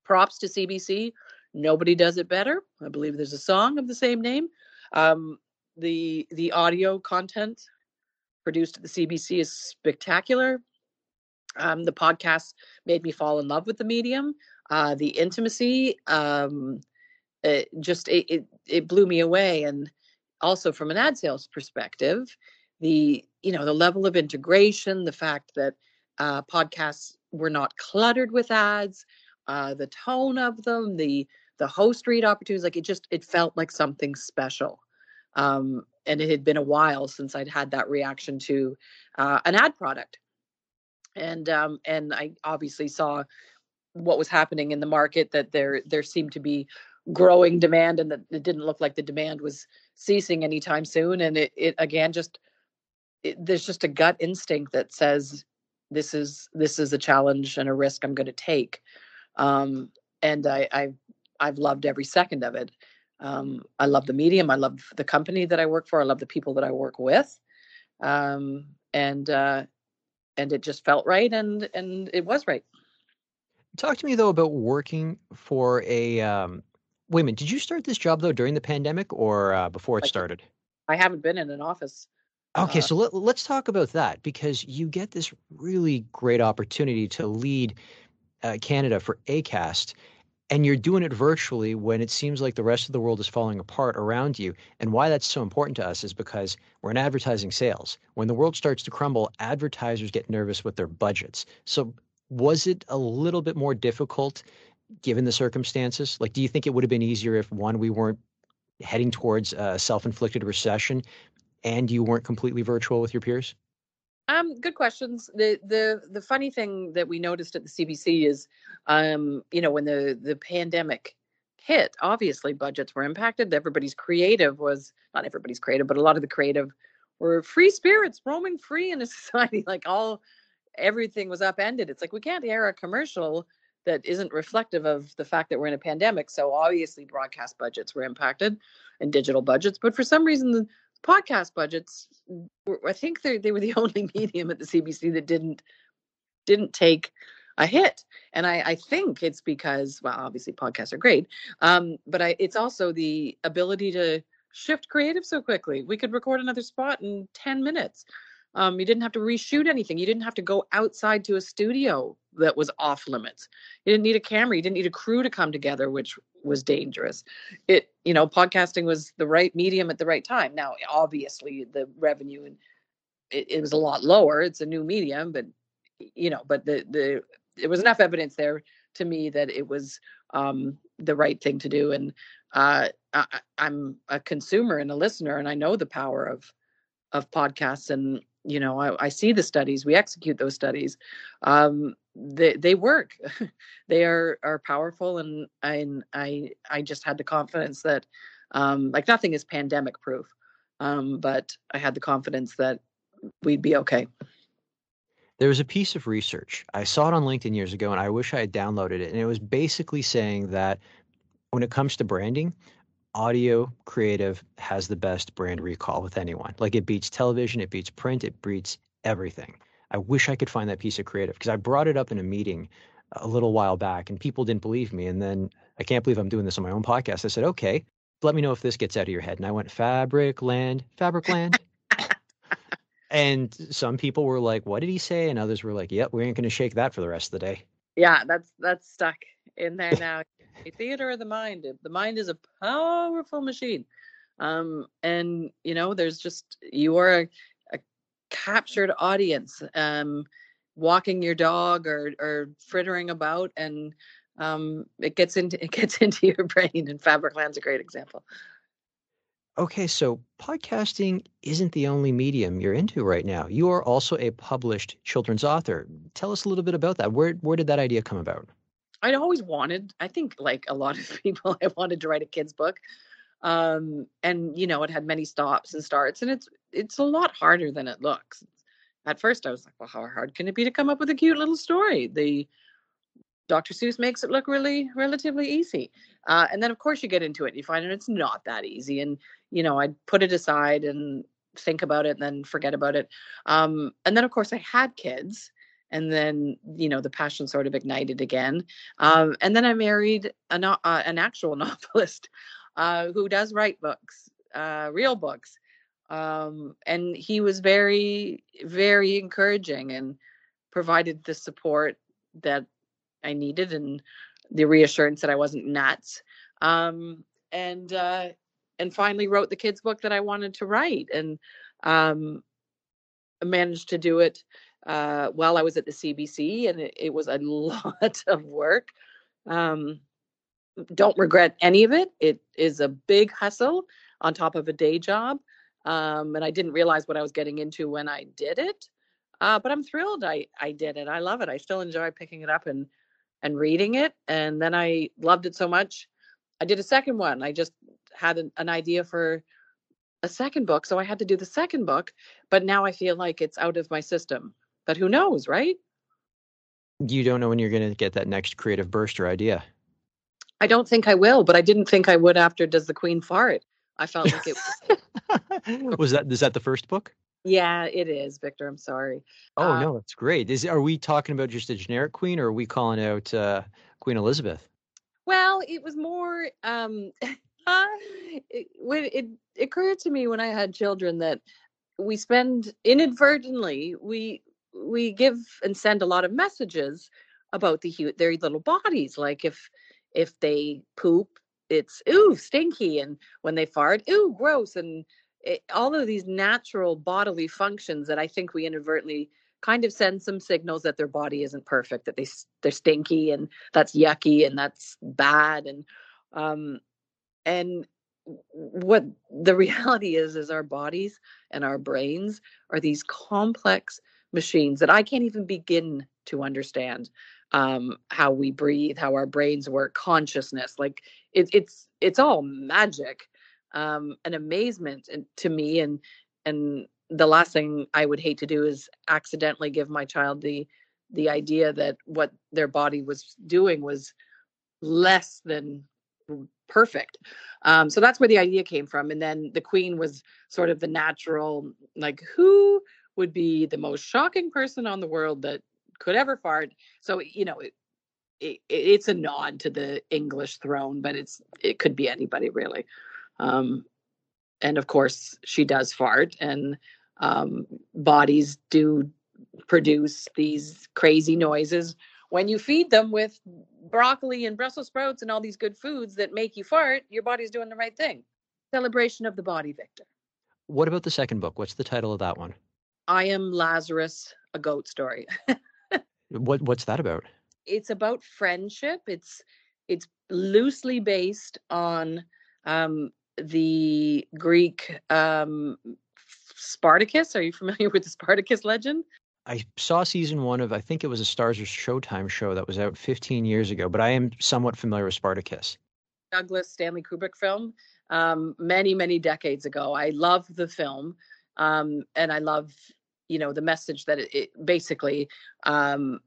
props to CBC. Nobody does it better. I believe there's a song of the same name. Um, the the audio content produced at the CBC is spectacular. Um, the podcast made me fall in love with the medium. Uh, the intimacy, um, it just it, it it blew me away. And also from an ad sales perspective, the you know the level of integration the fact that uh, podcasts were not cluttered with ads uh, the tone of them the the host read opportunities like it just it felt like something special. Um, and it had been a while since i'd had that reaction to uh, an ad product. And um, and i obviously saw what was happening in the market that there there seemed to be growing demand and that it didn't look like the demand was ceasing anytime soon. And it, it again just it, there's just a gut instinct that says this is this is a challenge and a risk I'm going to take, um, and I, I I've loved every second of it. Um, I love the medium. I love the company that I work for. I love the people that I work with, um, and uh, and it just felt right, and and it was right. Talk to me though about working for a. Um, wait a minute. Did you start this job though during the pandemic or uh, before it started? I haven't been in an office Okay, uh, so let, let's talk about that because you get this really great opportunity to lead uh, Canada for ACAST, and you're doing it virtually when it seems like the rest of the world is falling apart around you. And why that's so important to us is because we're in advertising sales. When the world starts to crumble, advertisers get nervous with their budgets. So, was it a little bit more difficult given the circumstances? Like, do you think it would have been easier if one, we weren't heading towards a self-inflicted recession and you weren't completely virtual with your peers? Um, good questions. The the the funny thing that we noticed at the CBC is, um, you know, when the the pandemic hit, obviously budgets were impacted. Everybody's creative was not everybody's creative, but a lot of the creative were free spirits roaming free in a society. Like all everything was upended. It's like we can't air a commercial that isn't reflective of the fact that we're in a pandemic. So obviously broadcast budgets were impacted and digital budgets, but for some reason podcast budgets i think they they were the only medium at the cbc that didn't didn't take a hit. And i i think it's because well obviously podcasts are great um but i it's also the ability to shift creative so quickly. We could record another spot in 10 minutes um, you didn't have to reshoot anything. You didn't have to go outside to a studio that was off limits. You didn't need a camera. You didn't need a crew to come together, which was dangerous. It, you know, podcasting was the right medium at the right time. Now, obviously, the revenue and it, it was a lot lower. It's a new medium, but you know, but the the it was enough evidence there to me that it was um, the right thing to do. And uh, I, I'm a consumer and a listener, and I know the power of of podcasts and you know I, I, see the studies we execute those studies um, they they work. They are are powerful and i i i just had the confidence that um, like nothing is pandemic proof um, but i had the confidence that we'd be okay. There was a piece of research i saw it on linkedin years ago and i wish i had downloaded it and it was basically saying that when it comes to branding audio creative has the best brand recall with anyone. Like it beats television, it beats print, it beats everything. I wish I could find that piece of creative because I brought it up in a meeting a little while back and people didn't believe me. And then I can't believe I'm doing this on my own podcast. I said, okay, let me know if this gets out of your head. And I went, fabric land, fabric land. and some people were like, what did he say? And others were like, yep, we ain't going to shake that for the rest of the day. Yeah, that's that's stuck in there now. a theater of the mind. The mind is a powerful machine. Um, and you know, there's just you are a, a captured audience, um, walking your dog or or frittering about and um, it gets into it gets into your brain and Fabricland's a great example. Okay, so podcasting isn't the only medium you're into right now. You are also a published children's author. Tell us a little bit about that. Where where did that idea come about? I'd always wanted, I think like a lot of people, I wanted to write a kids book. Um, and you know, it had many stops and starts and it's it's a lot harder than it looks. At first I was like, well, how hard can it be to come up with a cute little story? The Dr. Seuss makes it look really relatively easy. Uh, and then, of course, you get into it and you find that it's not that easy. And, you know, I'd put it aside and think about it and then forget about it. Um, and then, of course, I had kids. And then, you know, the passion sort of ignited again. Um, and then I married a no- uh, an actual novelist uh, who does write books, uh, real books. Um, and he was very, very encouraging and provided the support that I needed and the reassurance that I wasn't nuts. Um, and uh, and finally wrote the kids book that I wanted to write and um, managed to do it uh, while I was at the CBC and it, it was a lot of work. Um, don't regret any of it. It is a big hustle on top of a day job. Um, and I didn't realize what I was getting into when I did it. Uh, but I'm thrilled I, I did it. I love it. I still enjoy picking it up and and reading it. And then I loved it so much. I did a second one. I just had an, an idea for a second book. So I had to do the second book. But now I feel like it's out of my system. But who knows, right? You don't know when you're going to get that next creative burst or idea. I don't think I will, but I didn't think I would after Does the Queen Fart? I felt like it was. was that is that the first book? Yeah, it is, Victor. I'm sorry. Oh uh, no, that's great. Is are we talking about just a generic queen, or are we calling out uh, Queen Elizabeth? Well, it was more. Um, uh, it, when it occurred to me when I had children that we spend inadvertently we we give and send a lot of messages about the their little bodies. Like if if they poop, it's ooh stinky, and when they fart, ooh gross, and it, all of these natural bodily functions that I think we inadvertently kind of send some signals that their body isn't perfect, that they they're stinky and that's yucky and that's bad and um and what the reality is is our bodies and our brains are these complex machines that I can't even begin to understand um how we breathe how our brains work consciousness like it, it's it's all magic um, an amazement to me and and the last thing I would hate to do is accidentally give my child the the idea that what their body was doing was less than perfect. Um, so that's where the idea came from. And then the queen was sort of the natural, like who would be the most shocking person on the world that could ever fart. So you know, it, it, it's a nod to the English throne, but it's it could be anybody really. Um, and of course, she does fart, and um, bodies do produce these crazy noises when you feed them with broccoli and Brussels sprouts and all these good foods that make you fart. Your body's doing the right thing. Celebration of the body, Victor. What about the second book? What's the title of that one? I am Lazarus, a goat story. what What's that about? It's about friendship. It's it's loosely based on um, the Greek um, Spartacus. Are you familiar with the Spartacus legend? I saw season one of, I think it was a Starz or Showtime show that was out 15 years ago, but I am somewhat familiar with Spartacus. Douglas Stanley Kubrick film, um, many, many decades ago. I love the film, um, and I love, you know, the message that it, it basically um,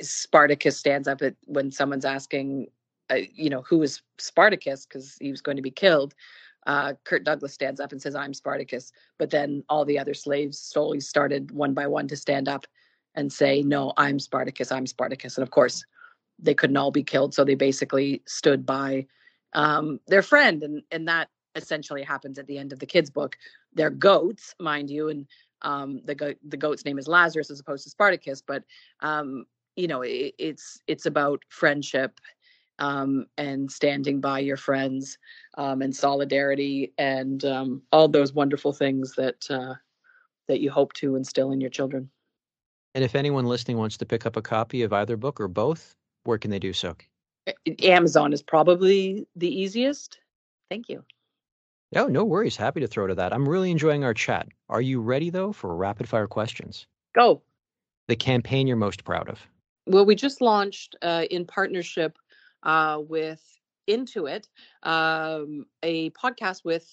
Spartacus stands up at when someone's asking, uh, you know, who is Spartacus because he was going to be killed uh, Kirk Douglas stands up and says, I'm Spartacus. But then all the other slaves slowly started one by one to stand up and say, No, I'm Spartacus, I'm Spartacus. And of course, they couldn't all be killed, so they basically stood by um, their friend, and and that essentially happens at the end of the kids' book. They're goats, mind you, and um, the go- the goat's name is Lazarus as opposed to Spartacus, but um, you know it, it's it's about friendship um, and standing by your friends um, and solidarity and um, all those wonderful things that uh, that you hope to instill in your children. And if anyone listening wants to pick up a copy of either book or both, where can they do so? Amazon is probably the easiest. Thank you. Oh, no worries. Happy to throw to that. I'm really enjoying our chat. Are you ready, though, for rapid fire questions? Go. The campaign you're most proud of? Well, we just launched uh, in partnership uh, with Intuit um, a podcast with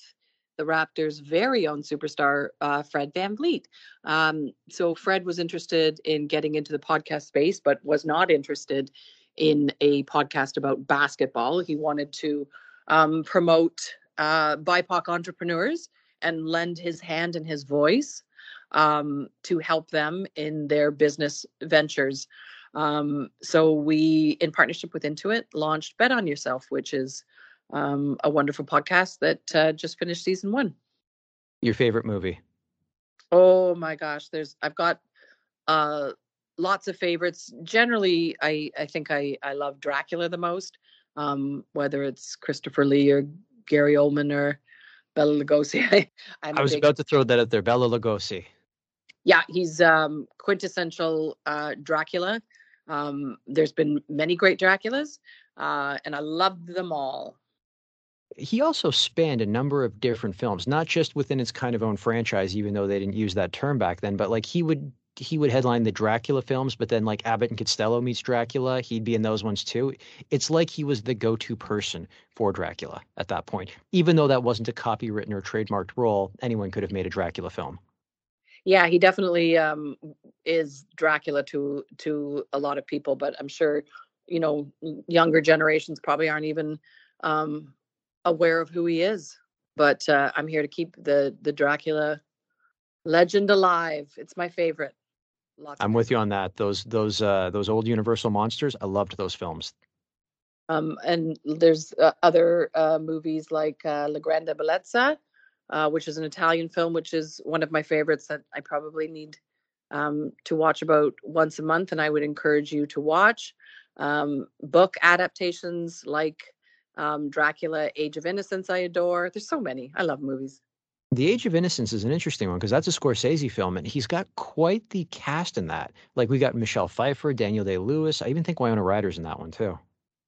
the Raptors' very own superstar, uh, Fred VanVleet. Um, so, Fred was interested in getting into the podcast space, but was not interested in a podcast about basketball. He wanted to um, promote uh, BIPOC entrepreneurs and lend his hand and his voice um, to help them in their business ventures. Um, so we, in partnership with Intuit, launched Bet on Yourself, which is um, a wonderful podcast that uh, just finished season one. Your favorite movie? Oh my gosh, there's I've got uh, lots of favorites. Generally, I I think I I love Dracula the most. Um, whether it's Christopher Lee or Gary Oldman or Bela Lugosi. I, I was big, about to throw that out there, Bela Lugosi. Yeah, he's um, quintessential uh, Dracula. Um, there's been many great Draculas, uh, and I loved them all. He also spanned a number of different films, not just within its kind of own franchise, even though they didn't use that term back then, but like he would he would headline the Dracula films, but then like Abbott and Costello meets Dracula, he'd be in those ones too. It's like he was the go-to person for Dracula at that point. Even though that wasn't a copywritten or trademarked role, anyone could have made a Dracula film. Yeah, he definitely um, is Dracula to to a lot of people, but I'm sure you know younger generations probably aren't even um, aware of who he is. But uh, I'm here to keep the the Dracula legend alive. It's my favorite. I'm with you on that. Those those uh, those old Universal monsters. I loved those films. Um, and there's uh, other uh, movies like uh, La Grande Bellezza, uh, which is an Italian film, which is one of my favorites that I probably need um, to watch about once a month, and I would encourage you to watch. Um, book adaptations like um, Dracula, Age of Innocence, I adore. There's so many. I love movies. The Age of Innocence is an interesting one because that's a Scorsese film, and he's got quite the cast in that. Like we got Michelle Pfeiffer, Daniel Day Lewis. I even think Winona Ryder's in that one too.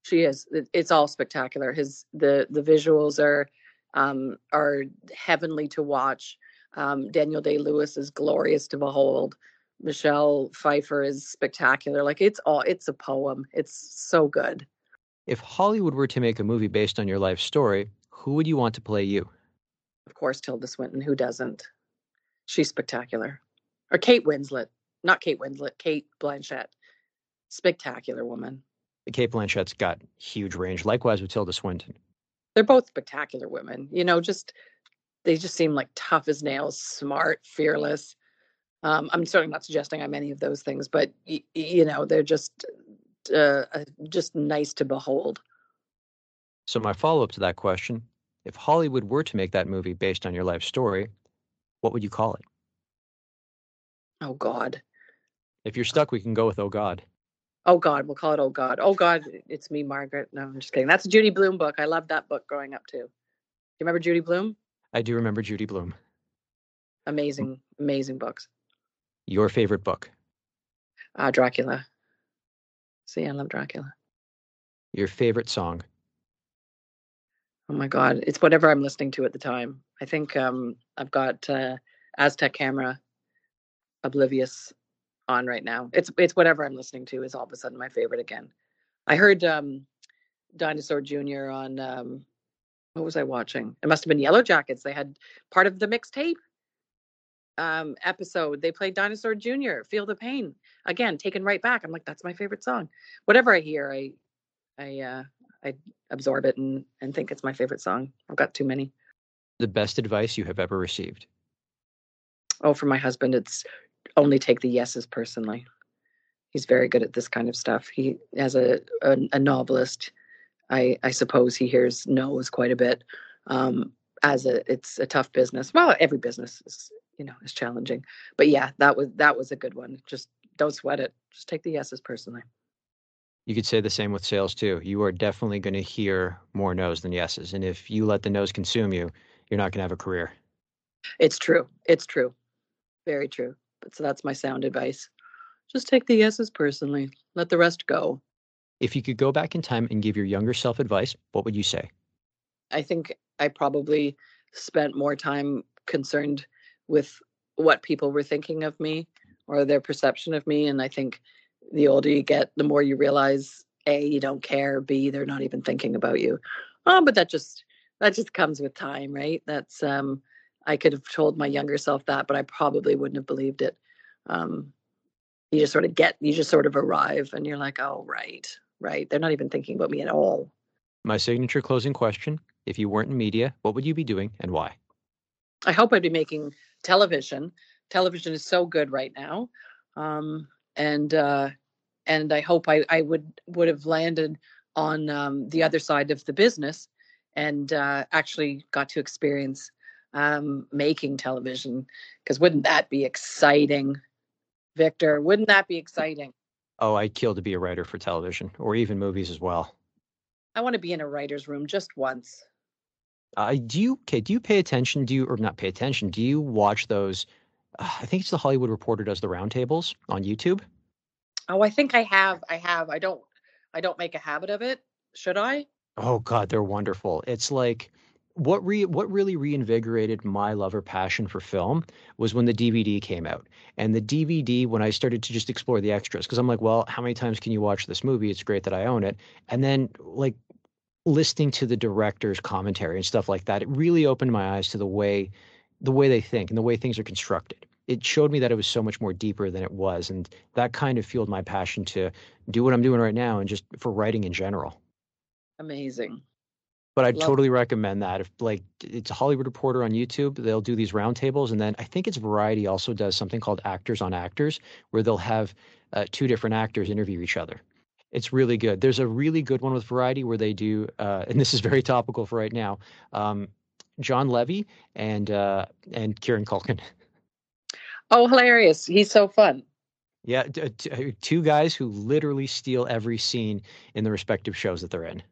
She is. It's all spectacular. His the the visuals are um, are heavenly to watch. Um, Daniel Day Lewis is glorious to behold. Michelle Pfeiffer is spectacular. Like it's all it's a poem. It's so good. If Hollywood were to make a movie based on your life story, who would you want to play you? Of course, Tilda Swinton. Who doesn't? She's spectacular. Or Kate Winslet. Not Kate Winslet, Cate Blanchett. Spectacular woman. Cate Blanchett's got huge range. Likewise with Tilda Swinton. They're both spectacular women. You know, just they just seem like tough as nails, smart, fearless. Um, I'm certainly not suggesting I'm any of those things, but y- you know, they're just uh, uh, just nice to behold. So my follow up to that question if Hollywood were to make that movie based on your life story, what would you call it? Oh God. If you're stuck, we can go with Oh God. Oh God, we'll call it Oh God. Oh God, it's me, Margaret. No, I'm just kidding. That's a Judy Blume book. I loved that book growing up too. Do you remember Judy Blume? I do remember Judy Blume. Amazing, amazing books. Your favorite book? Uh, Dracula. See, I love Dracula. Your favorite song? Oh my God, it's whatever I'm listening to at the time. I think um, I've got uh, Aztec Camera, Oblivious on right now. It's it's whatever I'm listening to is all of a sudden my favorite again. I heard um, Dinosaur Jr. on um, what was I watching? It must have been Yellowjackets. They had part of the mixtape um, episode. They played Dinosaur Jr. Feel the Pain again, taken right back. I'm like, that's my favorite song. Whatever I hear, I I uh, I absorb it and and think it's my favorite song. I've got too many. The best advice you have ever received. Oh, from my husband, it's only take the yeses personally. he's very good at this kind of stuff. He as a a, a novelist, I I suppose he hears no's quite a bit. Um, as a it's a tough business. Well, every business is you know is challenging, but yeah, that was that was a good one. Just don't sweat it. Just take the yeses personally. You could say the same with sales too. You are definitely going to hear more no's than yeses, and if you let the no's consume you, you're not going to have a career. It's true. It's true. Very true. But so that's my sound advice. Just take the yeses personally. Let the rest go. If you could go back in time and give your younger self advice, what would you say? I think I probably spent more time concerned with what people were thinking of me or their perception of me. And I think the older you get, the more you realize A, you don't care, B, they're not even thinking about you. Oh, but that just that just comes with time, right? That's um I could have told my younger self that, but I probably wouldn't have believed it. Um you just sort of get you just sort of arrive and you're like, oh right, right. They're not even thinking about me at all. My signature closing question if you weren't in media, what would you be doing and why? I hope I'd be making television. Television is so good right now. Um, and uh, and I hope I, I would would have landed on um, the other side of the business and uh, actually got to experience um, making television. Because wouldn't that be exciting, Victor? Wouldn't that be exciting? Oh, I'd kill to be a writer for television or even movies as well. I want to be in a writer's room just once. Uh, do you okay? Do you pay attention? Do you or not pay attention? Do you watch those? Uh, I think it's the Hollywood Reporter does the roundtables on YouTube. Oh, I think I have. I have. I don't. I don't make a habit of it. Should I? Oh God, they're wonderful. It's like what re what really reinvigorated my love or passion for film was when the DVD came out. And the DVD, when I started to just explore the extras, because I'm like, well, how many times can you watch this movie? It's great that I own it. And then like listening to the director's commentary and stuff like that, it really opened my eyes to the way the way they think and the way things are constructed. It showed me that it was so much more deeper than it was, and that kind of fueled my passion to do what I'm doing right now and just for writing in general. Amazing. But I'd Love totally recommend that. If like it's a Hollywood Reporter on YouTube, they'll do these roundtables, and then I think it's Variety also does something called Actors on Actors, where they'll have uh, two different actors interview each other. It's really good. There's a really good one with Variety where they do, uh, and this is very topical for right now. Um, John Levy and uh, and Kieran Culkin. Oh, hilarious! He's so fun. Yeah, t- t- two guys who literally steal every scene in the respective shows that they're in.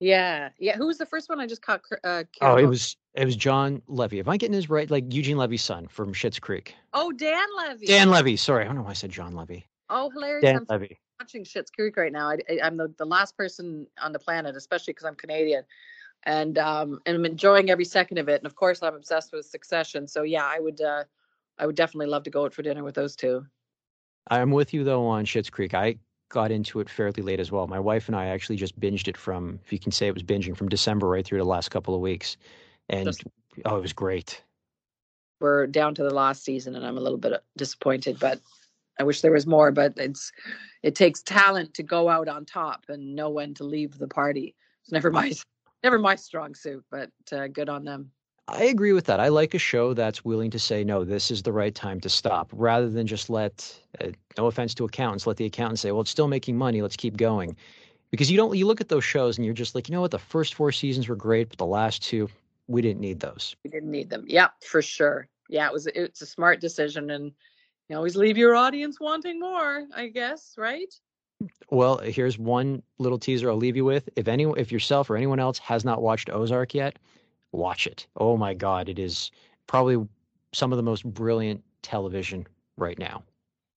Yeah, yeah. Who was the first one? I just caught. Uh, oh, it was it was John Levy. Am I getting his right? Like Eugene Levy's son from Schitt's Creek. Oh, Dan Levy. Dan Levy. Sorry, I don't know why I said John Levy. Oh, hilarious! Dan I'm Levy. Watching Schitt's Creek right now. I, am the, the last person on the planet, especially because I'm Canadian, and um, and I'm enjoying every second of it. And of course, I'm obsessed with Succession. So yeah, I would uh, I would definitely love to go out for dinner with those two. I'm with you though on Schitt's Creek. I got into it fairly late as well. My wife and I actually just binged it from, if you can say it was binging, from December right through the last couple of weeks, and just, oh, it was great. We're down to the last season, and I'm a little bit disappointed, but I wish there was more. But it's it takes talent to go out on top and know when to leave the party. So never my never my strong suit, but uh, good on them. I agree with that. I like a show that's willing to say, no, this is the right time to stop, rather than just let, uh, no offense to accountants, let the accountant say, well, it's still making money, let's keep going. Because you don't, you look at those shows and you're just like, you know what, the first four seasons were great, but the last two, we didn't need those. We didn't need them. Yeah, for sure. Yeah, it was, it's a smart decision. And you always leave your audience wanting more, I guess, right? Well, here's one little teaser I'll leave you with. If any, if yourself or anyone else has not watched Ozark yet, watch it. Oh my God, it is probably some of the most brilliant television right now.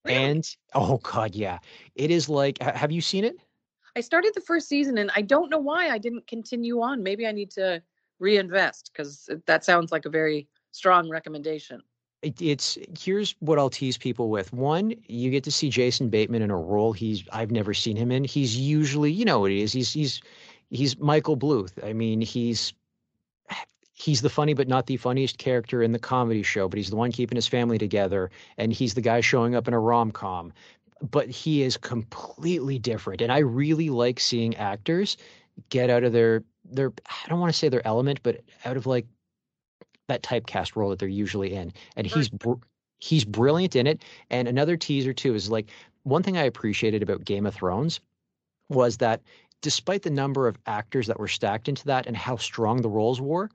Really? And oh God, yeah, it is like. Have you seen it? I started the first season, and I don't know why I didn't continue on. Maybe I need to reinvest because that sounds like a very strong recommendation. It, it's here's what I'll tease people with. One, you get to see Jason Bateman in a role he's I've never seen him in. He's usually, you know what he is. He's he's he's Michael Bluth. I mean, he's he's the funny but not the funniest character in the comedy show, but he's the one keeping his family together, and he's the guy showing up in a rom com. But he is completely different, and I really like seeing actors get out of their their I don't want to say their element, but out of like that typecast role that they're usually in, and he's br- he's brilliant in it. And another teaser too is like one thing I appreciated about Game of Thrones was that despite the number of actors that were stacked into that and how strong the roles were,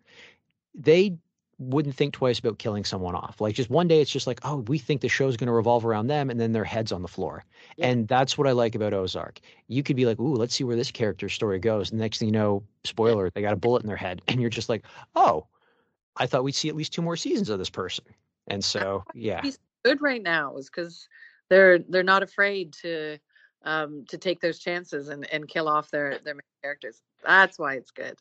they wouldn't think twice about killing someone off. Like just one day it's just like, oh, we think the show's going to revolve around them and then their heads on the floor. Yeah. And that's what I like about Ozark. You could be like, ooh, let's see where this character's story goes. And next thing you know, spoiler, they got a bullet in their head. And you're just like, oh, I thought we'd see at least two more seasons of this person. And so, yeah. He's good right now is because they're they're not afraid to um to take those chances and and kill off their their main characters. That's why it's good.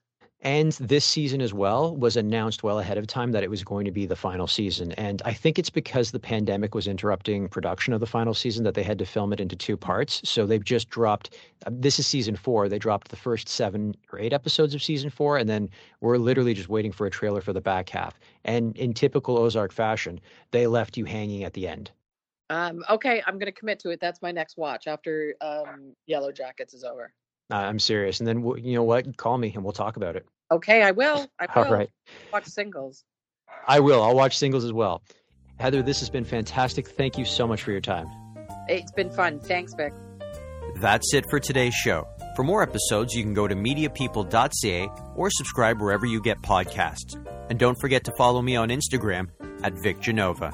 And this season as well was announced well ahead of time that it was going to be the final season. And I think it's because the pandemic was interrupting production of the final season that they had to film it into two parts. So they've just dropped, uh, this is season four. They dropped the first seven or eight episodes of season four. And then we're literally just waiting for a trailer for the back half. And in typical Ozark fashion, they left you hanging at the end. Um, okay, I'm going to commit to it. That's my next watch after um, Yellowjackets is over. I'm serious. And then you know what? Call me and we'll talk about it. Okay, I will. I will. All right. Watch singles. I will. I'll watch singles as well. Heather, this has been fantastic. Thank you so much for your time. It's been fun. Thanks, Vic. That's it for today's show. For more episodes, you can go to mediapeople.ca or subscribe wherever you get podcasts. And don't forget to follow me on Instagram at Vic Genova.